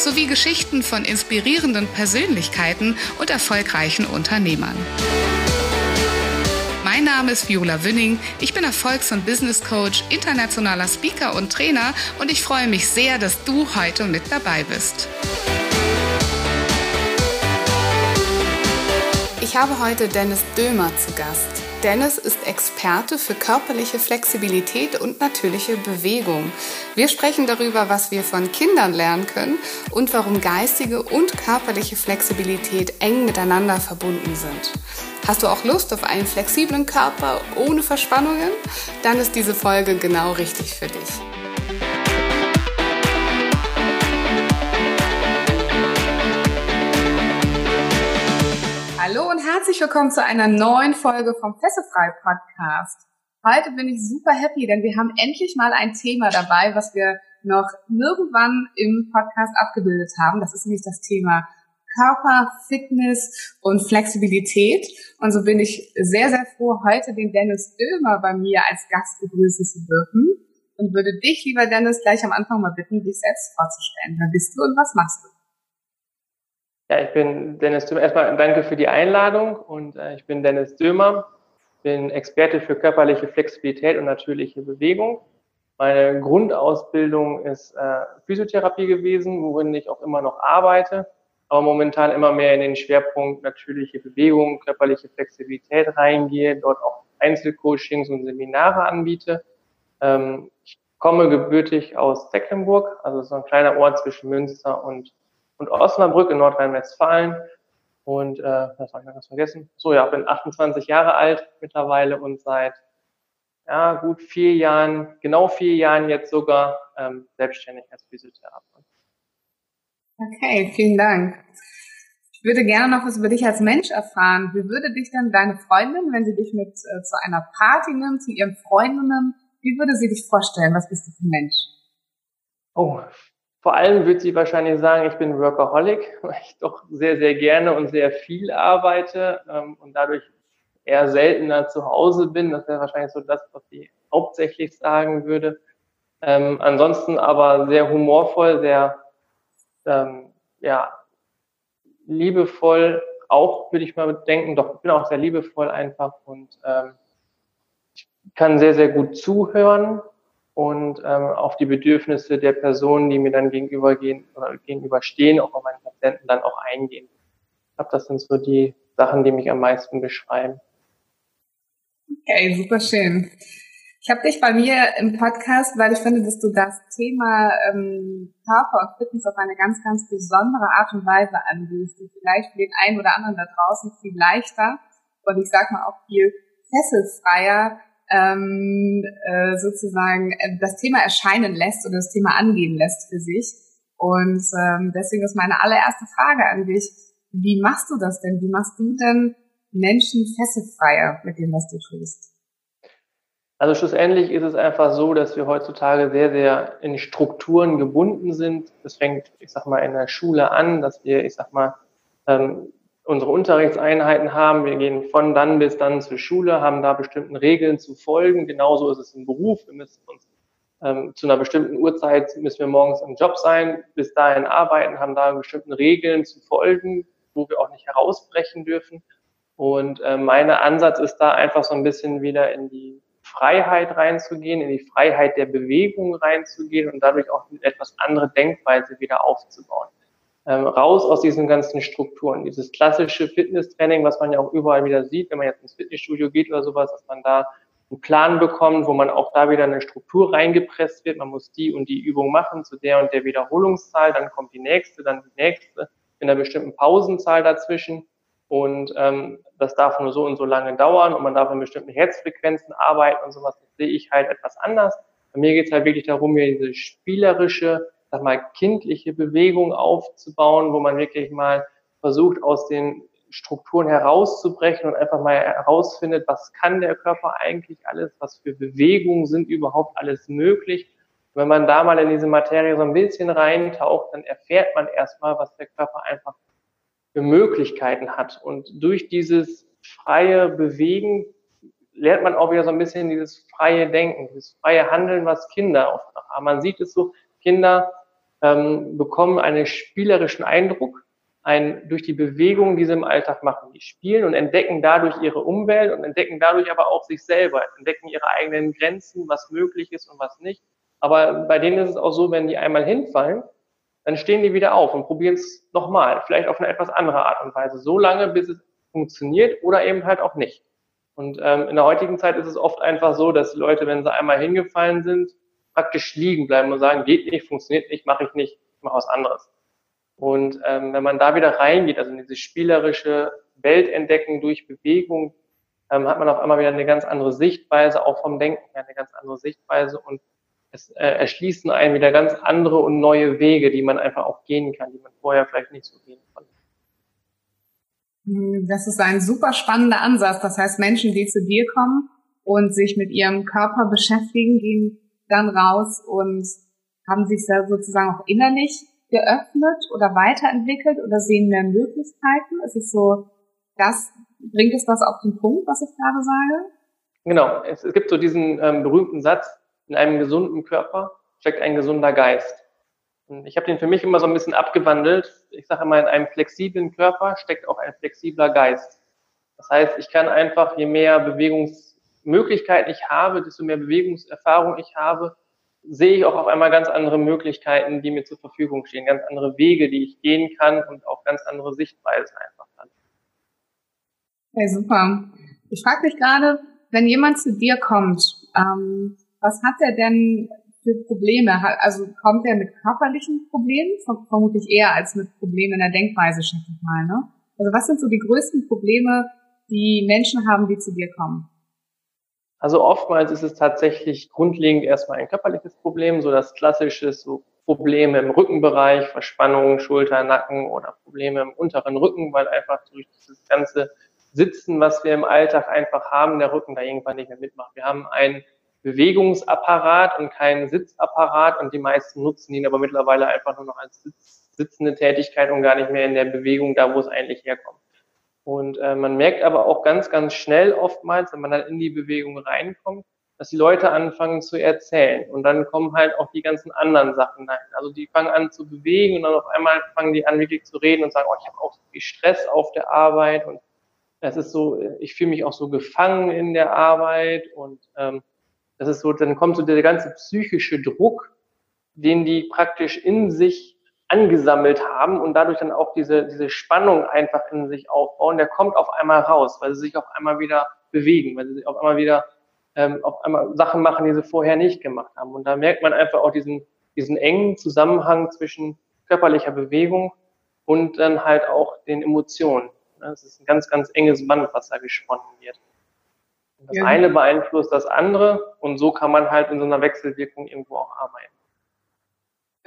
sowie Geschichten von inspirierenden Persönlichkeiten und erfolgreichen Unternehmern. Mein Name ist Viola Wünning. Ich bin Erfolgs- und Business Coach, internationaler Speaker und Trainer und ich freue mich sehr, dass du heute mit dabei bist. Ich habe heute Dennis Dömer zu Gast. Dennis ist Experte für körperliche Flexibilität und natürliche Bewegung. Wir sprechen darüber, was wir von Kindern lernen können und warum geistige und körperliche Flexibilität eng miteinander verbunden sind. Hast du auch Lust auf einen flexiblen Körper ohne Verspannungen? Dann ist diese Folge genau richtig für dich. Herzlich willkommen zu einer neuen Folge vom Fessefrei Podcast. Heute bin ich super happy, denn wir haben endlich mal ein Thema dabei, was wir noch nirgendwann im Podcast abgebildet haben. Das ist nämlich das Thema Körper, Fitness und Flexibilität. Und so bin ich sehr, sehr froh, heute den Dennis Dömer bei mir als Gast begrüßen zu dürfen. Und würde dich, lieber Dennis, gleich am Anfang mal bitten, dich selbst vorzustellen. Wer bist du und was machst du? Ja, ich bin Dennis Dömer. Erstmal danke für die Einladung und äh, ich bin Dennis Dömer, bin Experte für körperliche Flexibilität und natürliche Bewegung. Meine Grundausbildung ist äh, Physiotherapie gewesen, worin ich auch immer noch arbeite, aber momentan immer mehr in den Schwerpunkt natürliche Bewegung, körperliche Flexibilität reingehe, dort auch Einzelcoachings und Seminare anbiete. Ähm, ich komme gebürtig aus Tecklenburg, also so ein kleiner Ort zwischen Münster und und Osnabrück in Nordrhein-Westfalen. Und äh, was habe ich noch was vergessen? So, ja, bin 28 Jahre alt mittlerweile und seit ja, gut vier Jahren, genau vier Jahren jetzt sogar ähm, selbstständig als Physiotherapeut. Okay, vielen Dank. Ich würde gerne noch was über dich als Mensch erfahren. Wie würde dich denn deine Freundin, wenn sie dich mit äh, zu einer Party nimmt, zu ihren Freundinnen, wie würde sie dich vorstellen? Was bist du für ein Mensch? Oh, vor allem wird sie wahrscheinlich sagen, ich bin Workaholic, weil ich doch sehr, sehr gerne und sehr viel arbeite ähm, und dadurch eher seltener zu Hause bin. Das wäre wahrscheinlich so das, was sie hauptsächlich sagen würde. Ähm, ansonsten aber sehr humorvoll, sehr ähm, ja, liebevoll, auch würde ich mal denken, doch ich bin auch sehr liebevoll einfach und ähm, kann sehr, sehr gut zuhören und ähm, auf die Bedürfnisse der Personen, die mir dann gegenübergehen oder gegenüberstehen, auch auf meine Patienten dann auch eingehen. Ich glaube, das sind so die Sachen, die mich am meisten beschreiben. Okay, super schön. Ich habe dich bei mir im Podcast, weil ich finde, dass du das Thema ähm, Körper und Fitness auf eine ganz, ganz besondere Art und Weise angehst, die vielleicht für den einen oder anderen da draußen viel leichter und ich sag mal auch viel fesselfreier ähm, äh, sozusagen äh, das Thema erscheinen lässt oder das Thema angehen lässt für sich. Und ähm, deswegen ist meine allererste Frage an dich, wie machst du das denn? Wie machst du denn Menschen fesselfreier mit dem, was du tust? Also schlussendlich ist es einfach so, dass wir heutzutage sehr, sehr in Strukturen gebunden sind. Das fängt, ich sag mal, in der Schule an, dass wir, ich sag mal, ähm, unsere Unterrichtseinheiten haben. Wir gehen von dann bis dann zur Schule, haben da bestimmten Regeln zu folgen. Genauso ist es im Beruf. Wir müssen uns ähm, zu einer bestimmten Uhrzeit müssen wir morgens im Job sein, bis dahin arbeiten, haben da bestimmten Regeln zu folgen, wo wir auch nicht herausbrechen dürfen. Und äh, mein Ansatz ist da einfach so ein bisschen wieder in die Freiheit reinzugehen, in die Freiheit der Bewegung reinzugehen und dadurch auch eine etwas andere Denkweise wieder aufzubauen ähm, raus aus diesen ganzen Strukturen. Dieses klassische Fitnesstraining, was man ja auch überall wieder sieht, wenn man jetzt ins Fitnessstudio geht oder sowas, dass man da einen Plan bekommt, wo man auch da wieder eine Struktur reingepresst wird. Man muss die und die Übung machen zu der und der Wiederholungszahl, dann kommt die nächste, dann die nächste, in einer bestimmten Pausenzahl dazwischen. Und ähm, das darf nur so und so lange dauern und man darf in bestimmten Herzfrequenzen arbeiten und sowas. Das sehe ich halt etwas anders. Bei mir geht es halt wirklich darum, mir diese spielerische sag mal, kindliche Bewegung aufzubauen, wo man wirklich mal versucht, aus den Strukturen herauszubrechen und einfach mal herausfindet, was kann der Körper eigentlich alles, was für Bewegungen sind überhaupt alles möglich. Wenn man da mal in diese Materie so ein bisschen reintaucht, dann erfährt man erstmal, was der Körper einfach für Möglichkeiten hat. Und durch dieses freie Bewegen lernt man auch wieder so ein bisschen dieses freie Denken, dieses freie Handeln, was Kinder oft haben. Man sieht es so, Kinder ähm, bekommen einen spielerischen Eindruck ein, durch die Bewegung, die sie im Alltag machen. Die spielen und entdecken dadurch ihre Umwelt und entdecken dadurch aber auch sich selber, entdecken ihre eigenen Grenzen, was möglich ist und was nicht. Aber bei denen ist es auch so, wenn die einmal hinfallen, dann stehen die wieder auf und probieren es nochmal, vielleicht auf eine etwas andere Art und Weise, so lange, bis es funktioniert oder eben halt auch nicht. Und ähm, in der heutigen Zeit ist es oft einfach so, dass Leute, wenn sie einmal hingefallen sind, praktisch liegen bleiben und sagen, geht nicht, funktioniert nicht, mache ich nicht, ich mache was anderes. Und ähm, wenn man da wieder reingeht, also in diese spielerische Welt durch Bewegung, ähm, hat man auf einmal wieder eine ganz andere Sichtweise, auch vom Denken her eine ganz andere Sichtweise und es äh, erschließen einen wieder ganz andere und neue Wege, die man einfach auch gehen kann, die man vorher vielleicht nicht so gehen konnte. Hm, das ist ein super spannender Ansatz. Das heißt, Menschen, die zu dir kommen und sich mit ihrem Körper beschäftigen, gehen dann raus und haben sich sozusagen auch innerlich geöffnet oder weiterentwickelt oder sehen mehr Möglichkeiten? Ist so, das, bringt es das auf den Punkt, was ich gerade sage? Genau. Es, es gibt so diesen ähm, berühmten Satz, in einem gesunden Körper steckt ein gesunder Geist. Und ich habe den für mich immer so ein bisschen abgewandelt. Ich sage immer, in einem flexiblen Körper steckt auch ein flexibler Geist. Das heißt, ich kann einfach, je mehr Bewegungsmöglichkeiten ich habe, desto mehr Bewegungserfahrung ich habe, sehe ich auch auf einmal ganz andere Möglichkeiten, die mir zur Verfügung stehen, ganz andere Wege, die ich gehen kann und auch ganz andere Sichtweisen einfach dann. Ja, super. Ich frage mich gerade, wenn jemand zu dir kommt, ähm, was hat er denn für Probleme? Also kommt er mit körperlichen Problemen? Vermutlich eher als mit Problemen in der Denkweise, schätze ich mal. Ne? Also was sind so die größten Probleme, die Menschen haben, die zu dir kommen? Also oftmals ist es tatsächlich grundlegend erstmal ein körperliches Problem, so das klassische, so Probleme im Rückenbereich, Verspannungen, Schulter, Nacken oder Probleme im unteren Rücken, weil einfach durch dieses ganze Sitzen, was wir im Alltag einfach haben, der Rücken da irgendwann nicht mehr mitmacht. Wir haben einen Bewegungsapparat und keinen Sitzapparat und die meisten nutzen ihn aber mittlerweile einfach nur noch als Sitz, sitzende Tätigkeit und gar nicht mehr in der Bewegung da, wo es eigentlich herkommt. Und äh, man merkt aber auch ganz, ganz schnell oftmals, wenn man dann in die Bewegung reinkommt, dass die Leute anfangen zu erzählen. Und dann kommen halt auch die ganzen anderen Sachen rein. Also die fangen an zu bewegen und dann auf einmal fangen die an wirklich zu reden und sagen, oh, ich habe auch so viel Stress auf der Arbeit und es ist so, ich fühle mich auch so gefangen in der Arbeit und ähm, das ist so, dann kommt so der ganze psychische Druck, den die praktisch in sich angesammelt haben und dadurch dann auch diese, diese Spannung einfach in sich aufbauen, der kommt auf einmal raus, weil sie sich auf einmal wieder bewegen, weil sie sich auf einmal wieder ähm, auf einmal Sachen machen, die sie vorher nicht gemacht haben. Und da merkt man einfach auch diesen, diesen engen Zusammenhang zwischen körperlicher Bewegung und dann halt auch den Emotionen. Das ist ein ganz, ganz enges Band, was da gesponnen wird. Das eine beeinflusst das andere und so kann man halt in so einer Wechselwirkung irgendwo auch arbeiten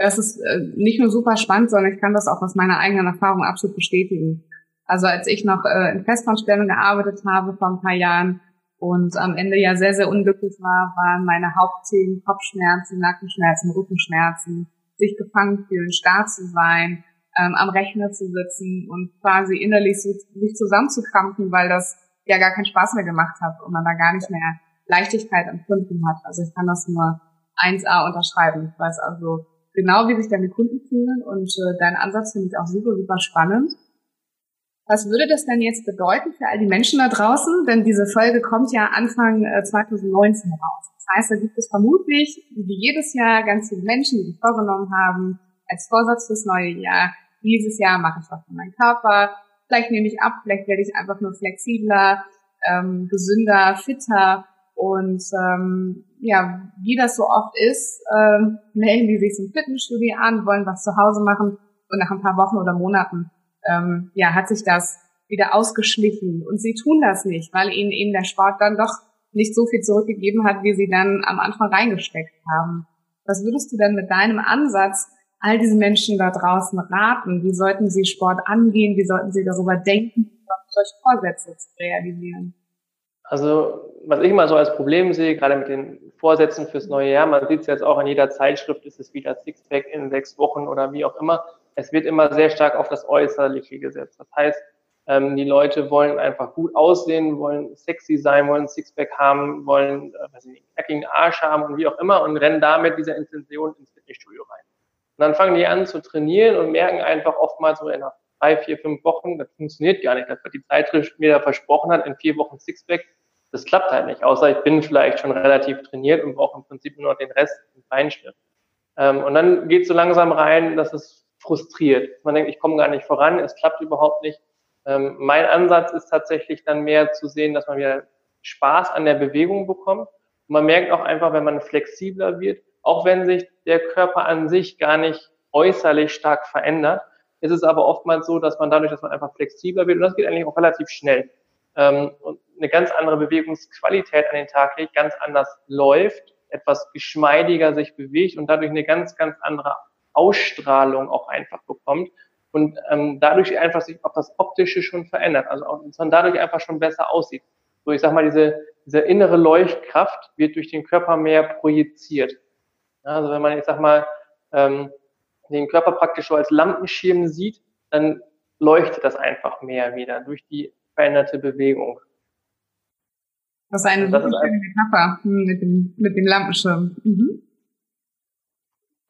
das ist äh, nicht nur super spannend, sondern ich kann das auch aus meiner eigenen Erfahrung absolut bestätigen. Also als ich noch äh, in Festanstellung gearbeitet habe vor ein paar Jahren und am Ende ja sehr, sehr unglücklich war, waren meine Hauptthemen Kopfschmerzen, Nackenschmerzen, Rückenschmerzen, sich gefangen fühlen, starr zu sein, ähm, am Rechner zu sitzen und quasi innerlich sich zusammenzukrampfen, weil das ja gar keinen Spaß mehr gemacht hat und man da gar nicht mehr Leichtigkeit empfunden hat. Also ich kann das nur 1a unterschreiben. Ich weiß also genau, wie sich deine Kunden fühlen und äh, deinen Ansatz finde ich auch super, super spannend. Was würde das denn jetzt bedeuten für all die Menschen da draußen? Denn diese Folge kommt ja Anfang äh, 2019 raus. Das heißt, da gibt es vermutlich, wie jedes Jahr, ganz viele Menschen, die sich vorgenommen haben, als Vorsatz fürs neue Jahr, dieses Jahr mache ich was für meinen Körper, vielleicht nehme ich ab, vielleicht werde ich einfach nur flexibler, ähm, gesünder, fitter und ähm, ja, wie das so oft ist, ähm, melden die sich zum Fitnessstudio an, wollen was zu Hause machen und nach ein paar Wochen oder Monaten ähm, ja, hat sich das wieder ausgeschlichen. Und sie tun das nicht, weil ihnen eben der Sport dann doch nicht so viel zurückgegeben hat, wie sie dann am Anfang reingesteckt haben. Was würdest du denn mit deinem Ansatz all diesen Menschen da draußen raten? Wie sollten sie Sport angehen? Wie sollten sie darüber denken? Solche Vorsätze zu realisieren? Also, was ich mal so als Problem sehe, gerade mit den Vorsätzen fürs neue Jahr, man sieht es jetzt auch in jeder Zeitschrift, ist es wieder Sixpack in sechs Wochen oder wie auch immer. Es wird immer sehr stark auf das Äußerliche gesetzt. Das heißt, ähm, die Leute wollen einfach gut aussehen, wollen sexy sein, wollen Sixpack haben, wollen, äh, weiß nicht, knackigen Arsch haben und wie auch immer und rennen damit dieser Intention ins Fitnessstudio rein. Und dann fangen die an zu trainieren und merken einfach oftmals so in drei, vier, fünf Wochen, das funktioniert gar nicht. Das, was die Zeitschrift mir da versprochen hat, in vier Wochen Sixpack, das klappt halt nicht. Außer ich bin vielleicht schon relativ trainiert und brauche im Prinzip nur den Rest im Feinschliff. Ähm, und dann geht so langsam rein, dass es frustriert. Man denkt, ich komme gar nicht voran, es klappt überhaupt nicht. Ähm, mein Ansatz ist tatsächlich dann mehr zu sehen, dass man wieder Spaß an der Bewegung bekommt. Und man merkt auch einfach, wenn man flexibler wird, auch wenn sich der Körper an sich gar nicht äußerlich stark verändert, ist es aber oftmals so, dass man dadurch, dass man einfach flexibler wird, und das geht eigentlich auch relativ schnell, ähm, und eine ganz andere Bewegungsqualität an den Tag legt, ganz anders läuft, etwas geschmeidiger sich bewegt und dadurch eine ganz, ganz andere Ausstrahlung auch einfach bekommt und ähm, dadurch einfach sich auch das Optische schon verändert, also auch, dass man dadurch einfach schon besser aussieht. So, ich sag mal, diese, diese innere Leuchtkraft wird durch den Körper mehr projiziert. Also wenn man, ich sag mal, ähm, den Körper praktisch so als Lampenschirm sieht, dann leuchtet das einfach mehr wieder durch die veränderte Bewegung. Das ist eine also super schöne Metapher mit dem, mit dem Lampenschirm. Mhm.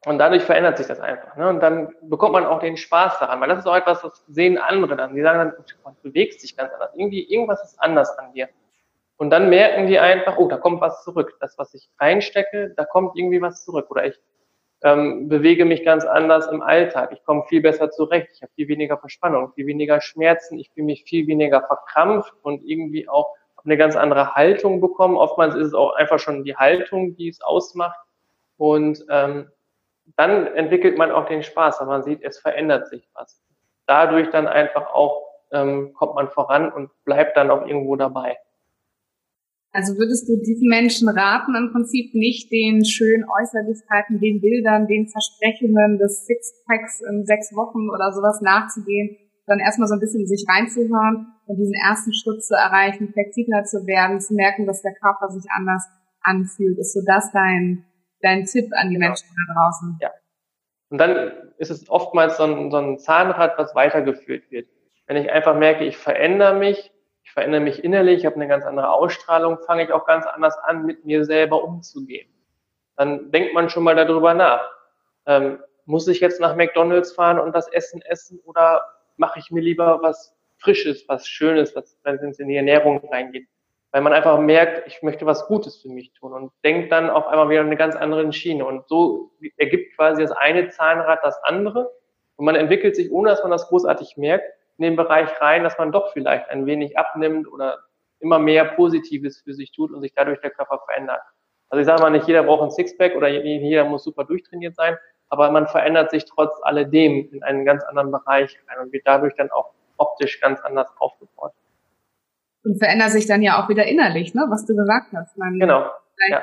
Und dadurch verändert sich das einfach. Ne? Und dann bekommt man auch den Spaß daran, weil das ist auch etwas, das sehen andere dann. Die sagen dann, man bewegt sich ganz anders. Irgendwie, irgendwas ist anders an dir. Und dann merken die einfach, oh, da kommt was zurück. Das, was ich reinstecke, da kommt irgendwie was zurück. Oder ich ähm, bewege mich ganz anders im Alltag. Ich komme viel besser zurecht. Ich habe viel weniger Verspannung, viel weniger Schmerzen. Ich fühle mich viel weniger verkrampft und irgendwie auch eine ganz andere Haltung bekommen. Oftmals ist es auch einfach schon die Haltung, die es ausmacht. Und ähm, dann entwickelt man auch den Spaß, weil man sieht, es verändert sich was. Dadurch dann einfach auch ähm, kommt man voran und bleibt dann auch irgendwo dabei. Also würdest du diesen Menschen raten, im Prinzip nicht den schönen Äußerlichkeiten, den Bildern, den Versprechungen des Sixpacks in sechs Wochen oder sowas nachzugehen, sondern erstmal so ein bisschen sich reinzuhören und diesen ersten Schritt zu erreichen, flexibler zu werden, zu merken, dass der Körper sich anders anfühlt. Ist so das dein, dein Tipp an die genau. Menschen da draußen? Ja. Und dann ist es oftmals so ein, so ein Zahnrad, was weitergeführt wird. Wenn ich einfach merke, ich verändere mich, ich verändere mich innerlich, ich habe eine ganz andere Ausstrahlung, fange ich auch ganz anders an, mit mir selber umzugehen. Dann denkt man schon mal darüber nach. Ähm, muss ich jetzt nach McDonalds fahren und das Essen essen oder mache ich mir lieber was Frisches, was Schönes, was wenn es in die Ernährung reingeht? Weil man einfach merkt, ich möchte was Gutes für mich tun und denkt dann auf einmal wieder eine ganz andere Schiene. Und so ergibt quasi das eine Zahnrad das andere. Und man entwickelt sich, ohne dass man das großartig merkt, in den Bereich rein, dass man doch vielleicht ein wenig abnimmt oder immer mehr Positives für sich tut und sich dadurch der Körper verändert. Also ich sage mal, nicht jeder braucht ein Sixpack oder jeder muss super durchtrainiert sein, aber man verändert sich trotz alledem in einen ganz anderen Bereich rein und wird dadurch dann auch optisch ganz anders aufgebaut. Und verändert sich dann ja auch wieder innerlich, ne, was du gesagt hast. Man genau. Ja.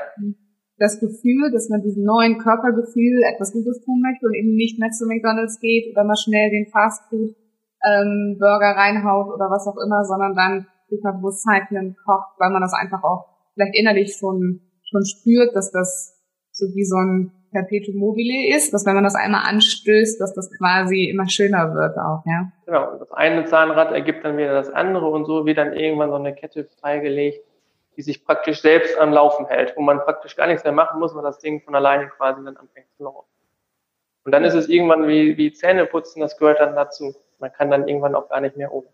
Das Gefühl, dass man diesem neuen Körpergefühl etwas Gutes tun möchte und eben nicht mehr zu McDonalds geht oder mal schnell den Fastfood ähm, Burger reinhaut oder was auch immer, sondern dann sich mal bewusst kocht, weil man das einfach auch vielleicht innerlich schon, schon spürt, dass das so wie so ein Perpetuum mobile ist, dass wenn man das einmal anstößt, dass das quasi immer schöner wird auch, ja. Genau, das eine Zahnrad ergibt dann wieder das andere und so wird dann irgendwann so eine Kette freigelegt, die sich praktisch selbst am Laufen hält, wo man praktisch gar nichts mehr machen muss, weil das Ding von alleine quasi dann anfängt zu laufen. Und dann ist es irgendwann wie, wie Zähne putzen, das gehört dann dazu. Man kann dann irgendwann auch gar nicht mehr ohne.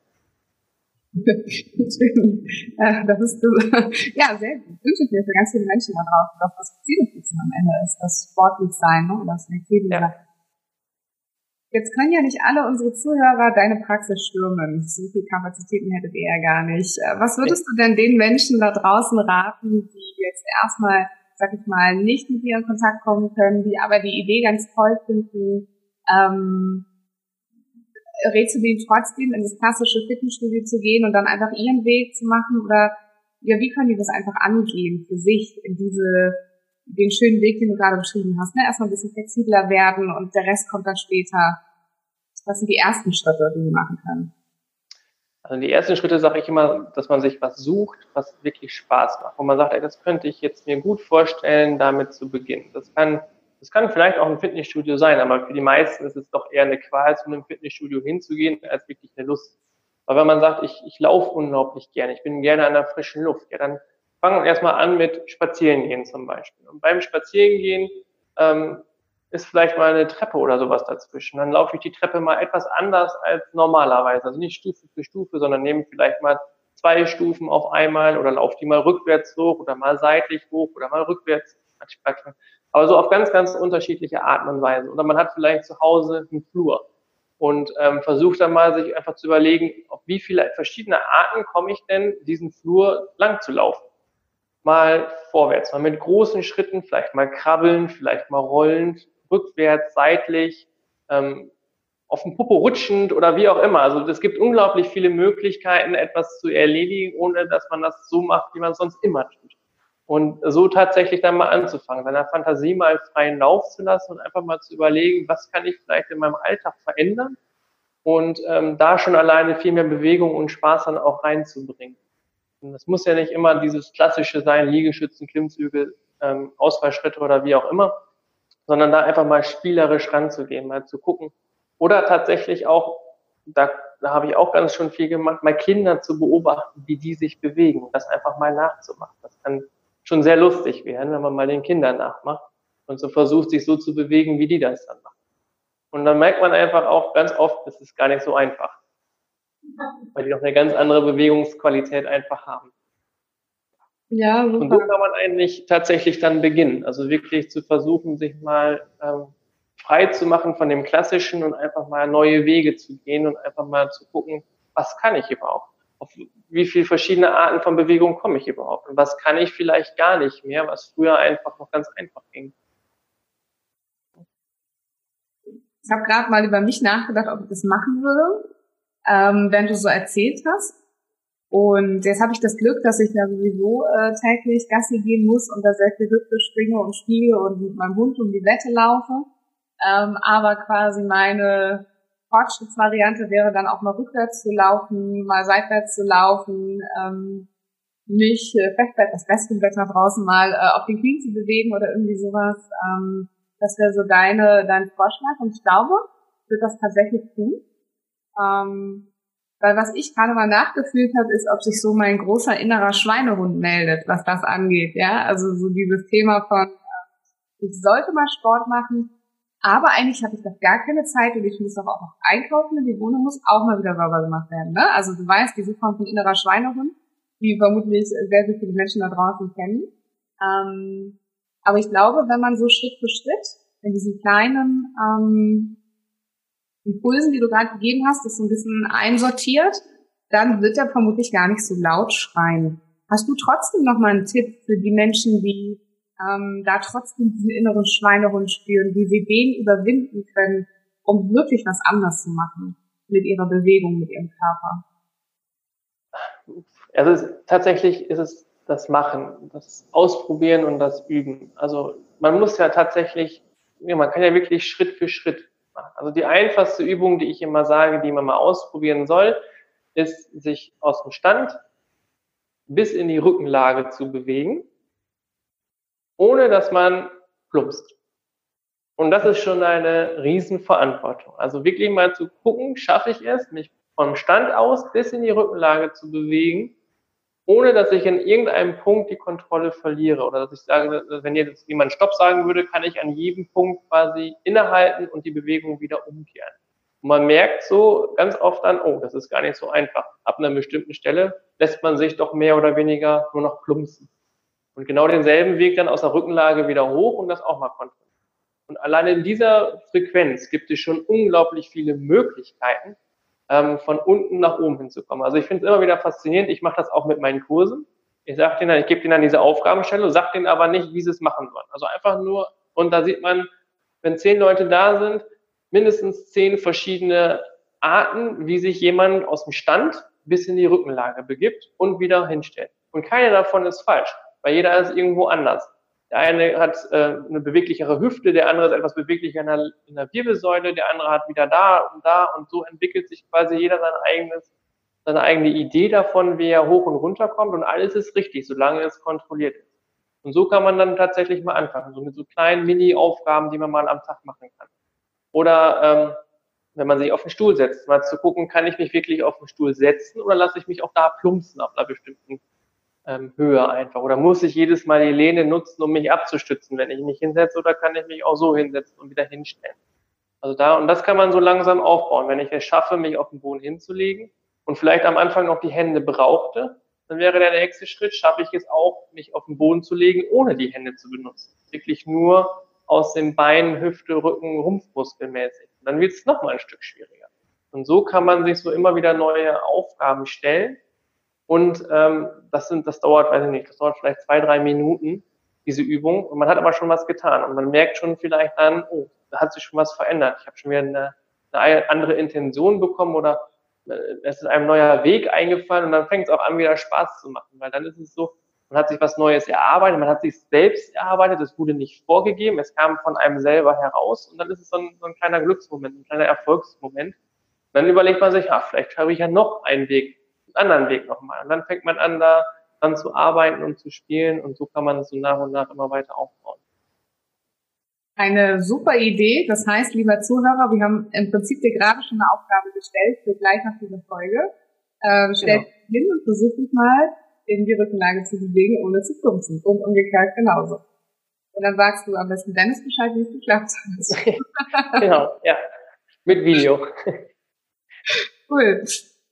Äh, das ist ja sehr gut. Ich wünsche dir für ganz viele Menschen da draußen, dass das Zähneputzen am Ende ist, das sportlich sein, ne? das flexibel ja. Jetzt können ja nicht alle unsere Zuhörer deine Praxis stürmen. So viel Kapazitäten hättet ihr ja gar nicht. Äh, was würdest du denn den Menschen da draußen raten, die jetzt erstmal, sag ich mal, nicht mit dir in Kontakt kommen können, die aber die Idee ganz toll finden, ähm, rätst du denen trotzdem in das klassische Fitnessstudio zu gehen und dann einfach ihren Weg zu machen oder ja, wie können die das einfach angehen für sich in diese den schönen Weg, den du gerade beschrieben hast, ne? Erstmal ein bisschen flexibler werden und der Rest kommt dann später. Was sind die ersten Schritte, die wir machen können? Also die ersten Schritte sage ich immer, dass man sich was sucht, was wirklich Spaß macht. Wo man sagt, ey, das könnte ich jetzt mir gut vorstellen, damit zu beginnen. Das kann, das kann vielleicht auch ein Fitnessstudio sein, aber für die meisten ist es doch eher eine Qual, zu einem Fitnessstudio hinzugehen, als wirklich eine Lust. Aber wenn man sagt, ich, ich laufe unglaublich gerne, ich bin gerne an der frischen Luft, ja, dann fangen wir erstmal an mit Spazierengehen zum Beispiel. Und beim Spazierengehen ähm, ist vielleicht mal eine Treppe oder sowas dazwischen. Dann laufe ich die Treppe mal etwas anders als normalerweise. Also nicht Stufe für Stufe, sondern nehme vielleicht mal zwei Stufen auf einmal oder laufe die mal rückwärts hoch oder mal seitlich hoch oder mal rückwärts. Aber so auf ganz, ganz unterschiedliche Arten und Weisen. Oder man hat vielleicht zu Hause einen Flur und ähm, versucht dann mal sich einfach zu überlegen, auf wie viele verschiedene Arten komme ich denn, diesen Flur lang zu laufen. Mal vorwärts, mal mit großen Schritten, vielleicht mal krabbeln, vielleicht mal rollend, rückwärts, seitlich, ähm, auf dem Popo rutschend oder wie auch immer. Also es gibt unglaublich viele Möglichkeiten, etwas zu erledigen, ohne dass man das so macht, wie man es sonst immer tut. Und so tatsächlich dann mal anzufangen, seiner Fantasie mal freien Lauf zu lassen und einfach mal zu überlegen, was kann ich vielleicht in meinem Alltag verändern und ähm, da schon alleine viel mehr Bewegung und Spaß dann auch reinzubringen. Und das muss ja nicht immer dieses klassische sein, Liegestützen, Klimmzüge, ähm, Ausfallschritte oder wie auch immer, sondern da einfach mal spielerisch ranzugehen, mal zu gucken. Oder tatsächlich auch, da, da habe ich auch ganz schon viel gemacht, mal Kinder zu beobachten, wie die sich bewegen, das einfach mal nachzumachen. Das kann schon sehr lustig werden, wenn man mal den Kindern nachmacht und so versucht, sich so zu bewegen, wie die das dann machen. Und dann merkt man einfach auch ganz oft, es ist gar nicht so einfach, weil die noch eine ganz andere Bewegungsqualität einfach haben. Ja, super. Und so kann man eigentlich tatsächlich dann beginnen. Also wirklich zu versuchen, sich mal ähm, frei zu machen von dem Klassischen und einfach mal neue Wege zu gehen und einfach mal zu gucken, was kann ich überhaupt? Auf wie viele verschiedene Arten von Bewegung komme ich überhaupt? Und was kann ich vielleicht gar nicht mehr, was früher einfach noch ganz einfach ging? Ich habe gerade mal über mich nachgedacht, ob ich das machen würde, ähm, wenn du so erzählt hast. Und jetzt habe ich das Glück, dass ich ja sowieso äh, täglich Gassi gehen muss und da sehr viel Hüpfe springe und spiele und mit meinem Hund um die Wette laufe. Ähm, aber quasi meine Fortschrittsvariante wäre dann auch mal rückwärts zu laufen, mal seitwärts zu laufen, ähm, mich äh, bei das beste Wetter draußen mal äh, auf den Knien zu bewegen oder irgendwie sowas. Ähm, das wäre so deine, dein Vorschlag. Und ich glaube, würde das tatsächlich tun. Ähm, weil was ich gerade mal nachgefühlt habe, ist, ob sich so mein großer innerer Schweinehund meldet, was das angeht. Ja, also so dieses Thema von, äh, ich sollte mal Sport machen, aber eigentlich habe ich doch gar keine Zeit und ich muss doch auch noch einkaufen und die Wohnung muss auch mal wieder sauber gemacht werden. Ne? Also du weißt, diese Form von innerer Schweinehund, die vermutlich sehr, sehr viele Menschen da draußen kennen. Ähm, aber ich glaube, wenn man so Schritt für Schritt in diesen kleinen ähm, Impulsen, die du gerade gegeben hast, das so ein bisschen einsortiert, dann wird er vermutlich gar nicht so laut schreien. Hast du trotzdem noch mal einen Tipp für die Menschen, die ähm, da trotzdem diesen inneren Schweinehund spüren, wie sie den überwinden können, um wirklich was anders zu machen mit ihrer Bewegung, mit ihrem Körper? Also tatsächlich ist es das Machen, das Ausprobieren und das Üben. Also man muss ja tatsächlich, ja, man kann ja wirklich Schritt für Schritt also die einfachste Übung, die ich immer sage, die man mal ausprobieren soll, ist, sich aus dem Stand bis in die Rückenlage zu bewegen, ohne dass man plumpst. Und das ist schon eine Riesenverantwortung. Also wirklich mal zu gucken, schaffe ich es, mich vom Stand aus bis in die Rückenlage zu bewegen, ohne dass ich in irgendeinem Punkt die Kontrolle verliere oder dass ich sage, wenn jetzt jemand Stopp sagen würde, kann ich an jedem Punkt quasi innehalten und die Bewegung wieder umkehren. Und man merkt so ganz oft dann, oh, das ist gar nicht so einfach. Ab einer bestimmten Stelle lässt man sich doch mehr oder weniger nur noch plumpsen. Und genau denselben Weg dann aus der Rückenlage wieder hoch und das auch mal kontrollieren. Und alleine in dieser Frequenz gibt es schon unglaublich viele Möglichkeiten, ähm, von unten nach oben hinzukommen. Also ich finde es immer wieder faszinierend. Ich mache das auch mit meinen Kursen. Ich sage denen, ich gebe denen dann diese Aufgabenstellung, sage denen aber nicht, wie sie es machen sollen. Also einfach nur, und da sieht man, wenn zehn Leute da sind, mindestens zehn verschiedene Arten, wie sich jemand aus dem Stand bis in die Rückenlage begibt und wieder hinstellt. Und keine davon ist falsch, weil jeder ist irgendwo anders. Der eine hat äh, eine beweglichere Hüfte, der andere ist etwas beweglicher in der, in der Wirbelsäule, der andere hat wieder da und da und so entwickelt sich quasi jeder sein eigenes seine eigene Idee davon, wie er hoch und runter kommt und alles ist richtig, solange es kontrolliert ist. Und so kann man dann tatsächlich mal anfangen, so mit so kleinen Mini-Aufgaben, die man mal am Tag machen kann. Oder ähm, wenn man sich auf den Stuhl setzt, mal zu gucken, kann ich mich wirklich auf den Stuhl setzen oder lasse ich mich auch da plumpsen auf einer bestimmten ähm, Höhe einfach? Oder muss ich jedes Mal die Lehne nutzen, um mich abzustützen, wenn ich mich hinsetze, oder kann ich mich auch so hinsetzen und wieder hinstellen? Also da, und das kann man so langsam aufbauen. Wenn ich es schaffe, mich auf den Boden hinzulegen und vielleicht am Anfang noch die Hände brauchte, dann wäre der nächste Schritt, schaffe ich es auch, mich auf den Boden zu legen, ohne die Hände zu benutzen. Wirklich nur aus den Beinen, Hüfte, Rücken, Rumpfmuskelmäßig. Dann wird es nochmal ein Stück schwieriger. Und so kann man sich so immer wieder neue Aufgaben stellen. Und ähm, das sind, das dauert, weiß ich nicht, das dauert vielleicht zwei, drei Minuten, diese Übung. Und man hat aber schon was getan. Und man merkt schon vielleicht dann, oh, da hat sich schon was verändert. Ich habe schon wieder eine, eine andere Intention bekommen oder äh, es ist einem neuer Weg eingefallen und dann fängt es auch an, wieder Spaß zu machen. Weil dann ist es so, man hat sich was Neues erarbeitet, man hat sich selbst erarbeitet, es wurde nicht vorgegeben, es kam von einem selber heraus und dann ist es so ein, so ein kleiner Glücksmoment, ein kleiner Erfolgsmoment. dann überlegt man sich, ah, vielleicht habe ich ja noch einen Weg, anderen Weg nochmal. Und dann fängt man an, da dran zu arbeiten und zu spielen und so kann man es so nach und nach immer weiter aufbauen. Eine super Idee. Das heißt, lieber Zuhörer, wir haben im Prinzip dir gerade schon eine Aufgabe gestellt für gleich nach dieser Folge. Ähm, stell genau. hin und versuch dich mal in die Rückenlage zu bewegen, ohne zu plumpsen. Und umgekehrt genauso. Und dann sagst du am besten Dennis Bescheid, wie es geklappt hat. genau, ja. Mit Video. cool.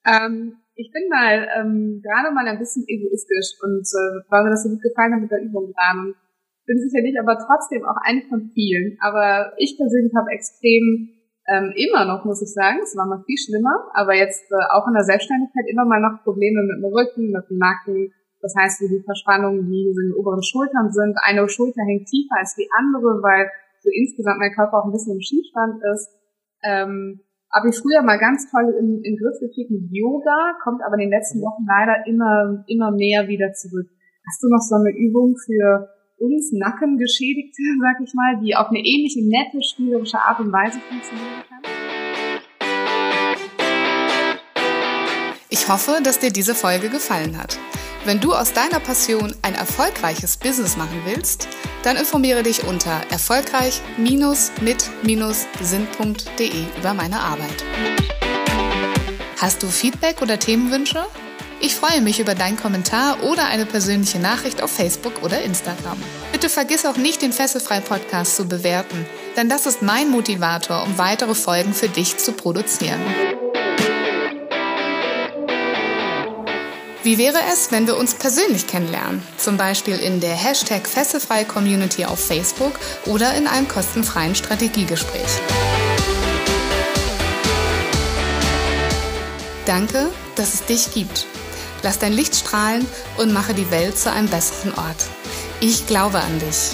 Ähm, ich bin mal ähm, gerade mal ein bisschen egoistisch und äh, weil mir das so gut gefallen hat mit der Übung dran. Bin sicher nicht, aber trotzdem auch eine von vielen. Aber ich persönlich habe extrem ähm, immer noch, muss ich sagen, es war mal viel schlimmer, aber jetzt äh, auch in der Selbstständigkeit immer mal noch Probleme mit dem Rücken, mit dem Nacken. Das heißt, wie die Verspannungen, die in den oberen Schultern sind. Eine Schulter hängt tiefer als die andere, weil so insgesamt mein Körper auch ein bisschen im Schiefstand ist. Ähm, habe ich früher mal ganz toll in, in Griff gekriegt mit Yoga, kommt aber in den letzten Wochen leider immer, immer mehr wieder zurück. Hast du noch so eine Übung für uns Nackengeschädigte, sag ich mal, die auf eine ähnliche nette, spielerische Art und Weise funktionieren kann? Ich hoffe, dass dir diese Folge gefallen hat. Wenn du aus deiner Passion ein erfolgreiches Business machen willst, dann informiere dich unter erfolgreich-mit-sinn.de über meine Arbeit. Hast du Feedback oder Themenwünsche? Ich freue mich über deinen Kommentar oder eine persönliche Nachricht auf Facebook oder Instagram. Bitte vergiss auch nicht, den Fesselfrei Podcast zu bewerten, denn das ist mein Motivator, um weitere Folgen für dich zu produzieren. Wie wäre es, wenn wir uns persönlich kennenlernen? Zum Beispiel in der Hashtag Fesselfrei Community auf Facebook oder in einem kostenfreien Strategiegespräch. Danke, dass es dich gibt. Lass dein Licht strahlen und mache die Welt zu einem besseren Ort. Ich glaube an dich.